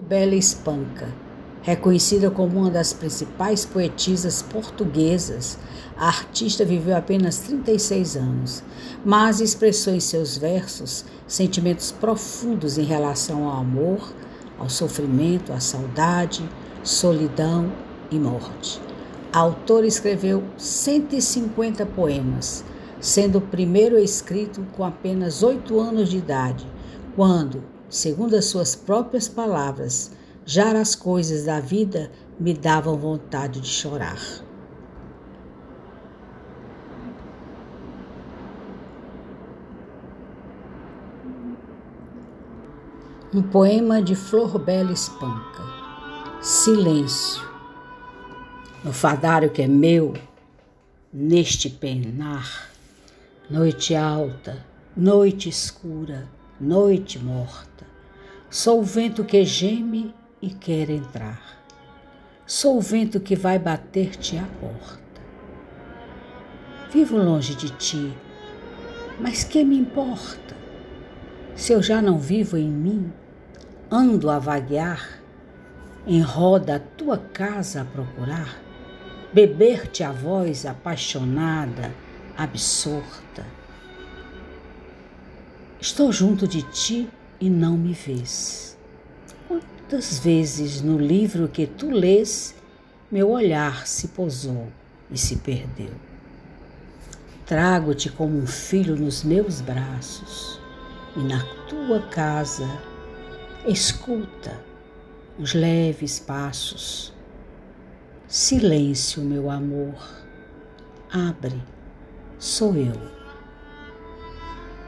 Bela Espanca, reconhecida como uma das principais poetisas portuguesas, a artista viveu apenas 36 anos, mas expressou em seus versos sentimentos profundos em relação ao amor, ao sofrimento, à saudade, solidão e morte. A autora escreveu 150 poemas, sendo o primeiro escrito com apenas oito anos de idade, quando, segundo as suas próprias palavras, já as coisas da vida me davam vontade de chorar. Um poema de Flor Bela Espanca. Silêncio. No fadário que é meu, neste penar, noite alta, noite escura, noite morta. Sou o vento que geme e quer entrar. Sou o vento que vai bater-te à porta. Vivo longe de ti, mas que me importa? Se eu já não vivo em mim, ando a vaguear, em roda a tua casa a procurar, beber-te a voz apaixonada, absorta Estou junto de ti e não me vês. Quantas vezes no livro que tu lês, meu olhar se posou e se perdeu. Trago-te como um filho nos meus braços e na tua casa escuta os leves passos. Silêncio, meu amor, abre, sou eu.